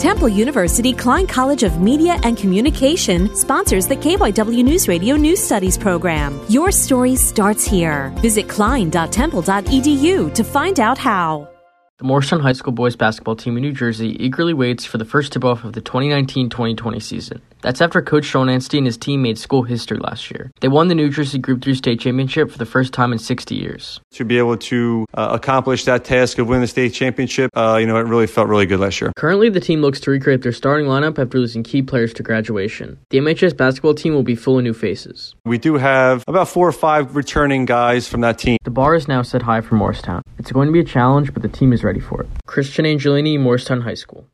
Temple University Klein College of Media and Communication sponsors the KYW News Radio News Studies program. Your story starts here. Visit klein.temple.edu to find out how. The Morristown High School boys basketball team in New Jersey eagerly waits for the first tip off of the 2019 2020 season. That's after Coach Sean Anstey and his team made school history last year. They won the New Jersey Group 3 state championship for the first time in 60 years. To be able to uh, accomplish that task of winning the state championship, uh, you know, it really felt really good last year. Currently, the team looks to recreate their starting lineup after losing key players to graduation. The MHS basketball team will be full of new faces. We do have about four or five returning guys from that team. The bar is now set high for Morristown. It's going to be a challenge, but the team is ready for it. Christian Angelini, Morristown High School.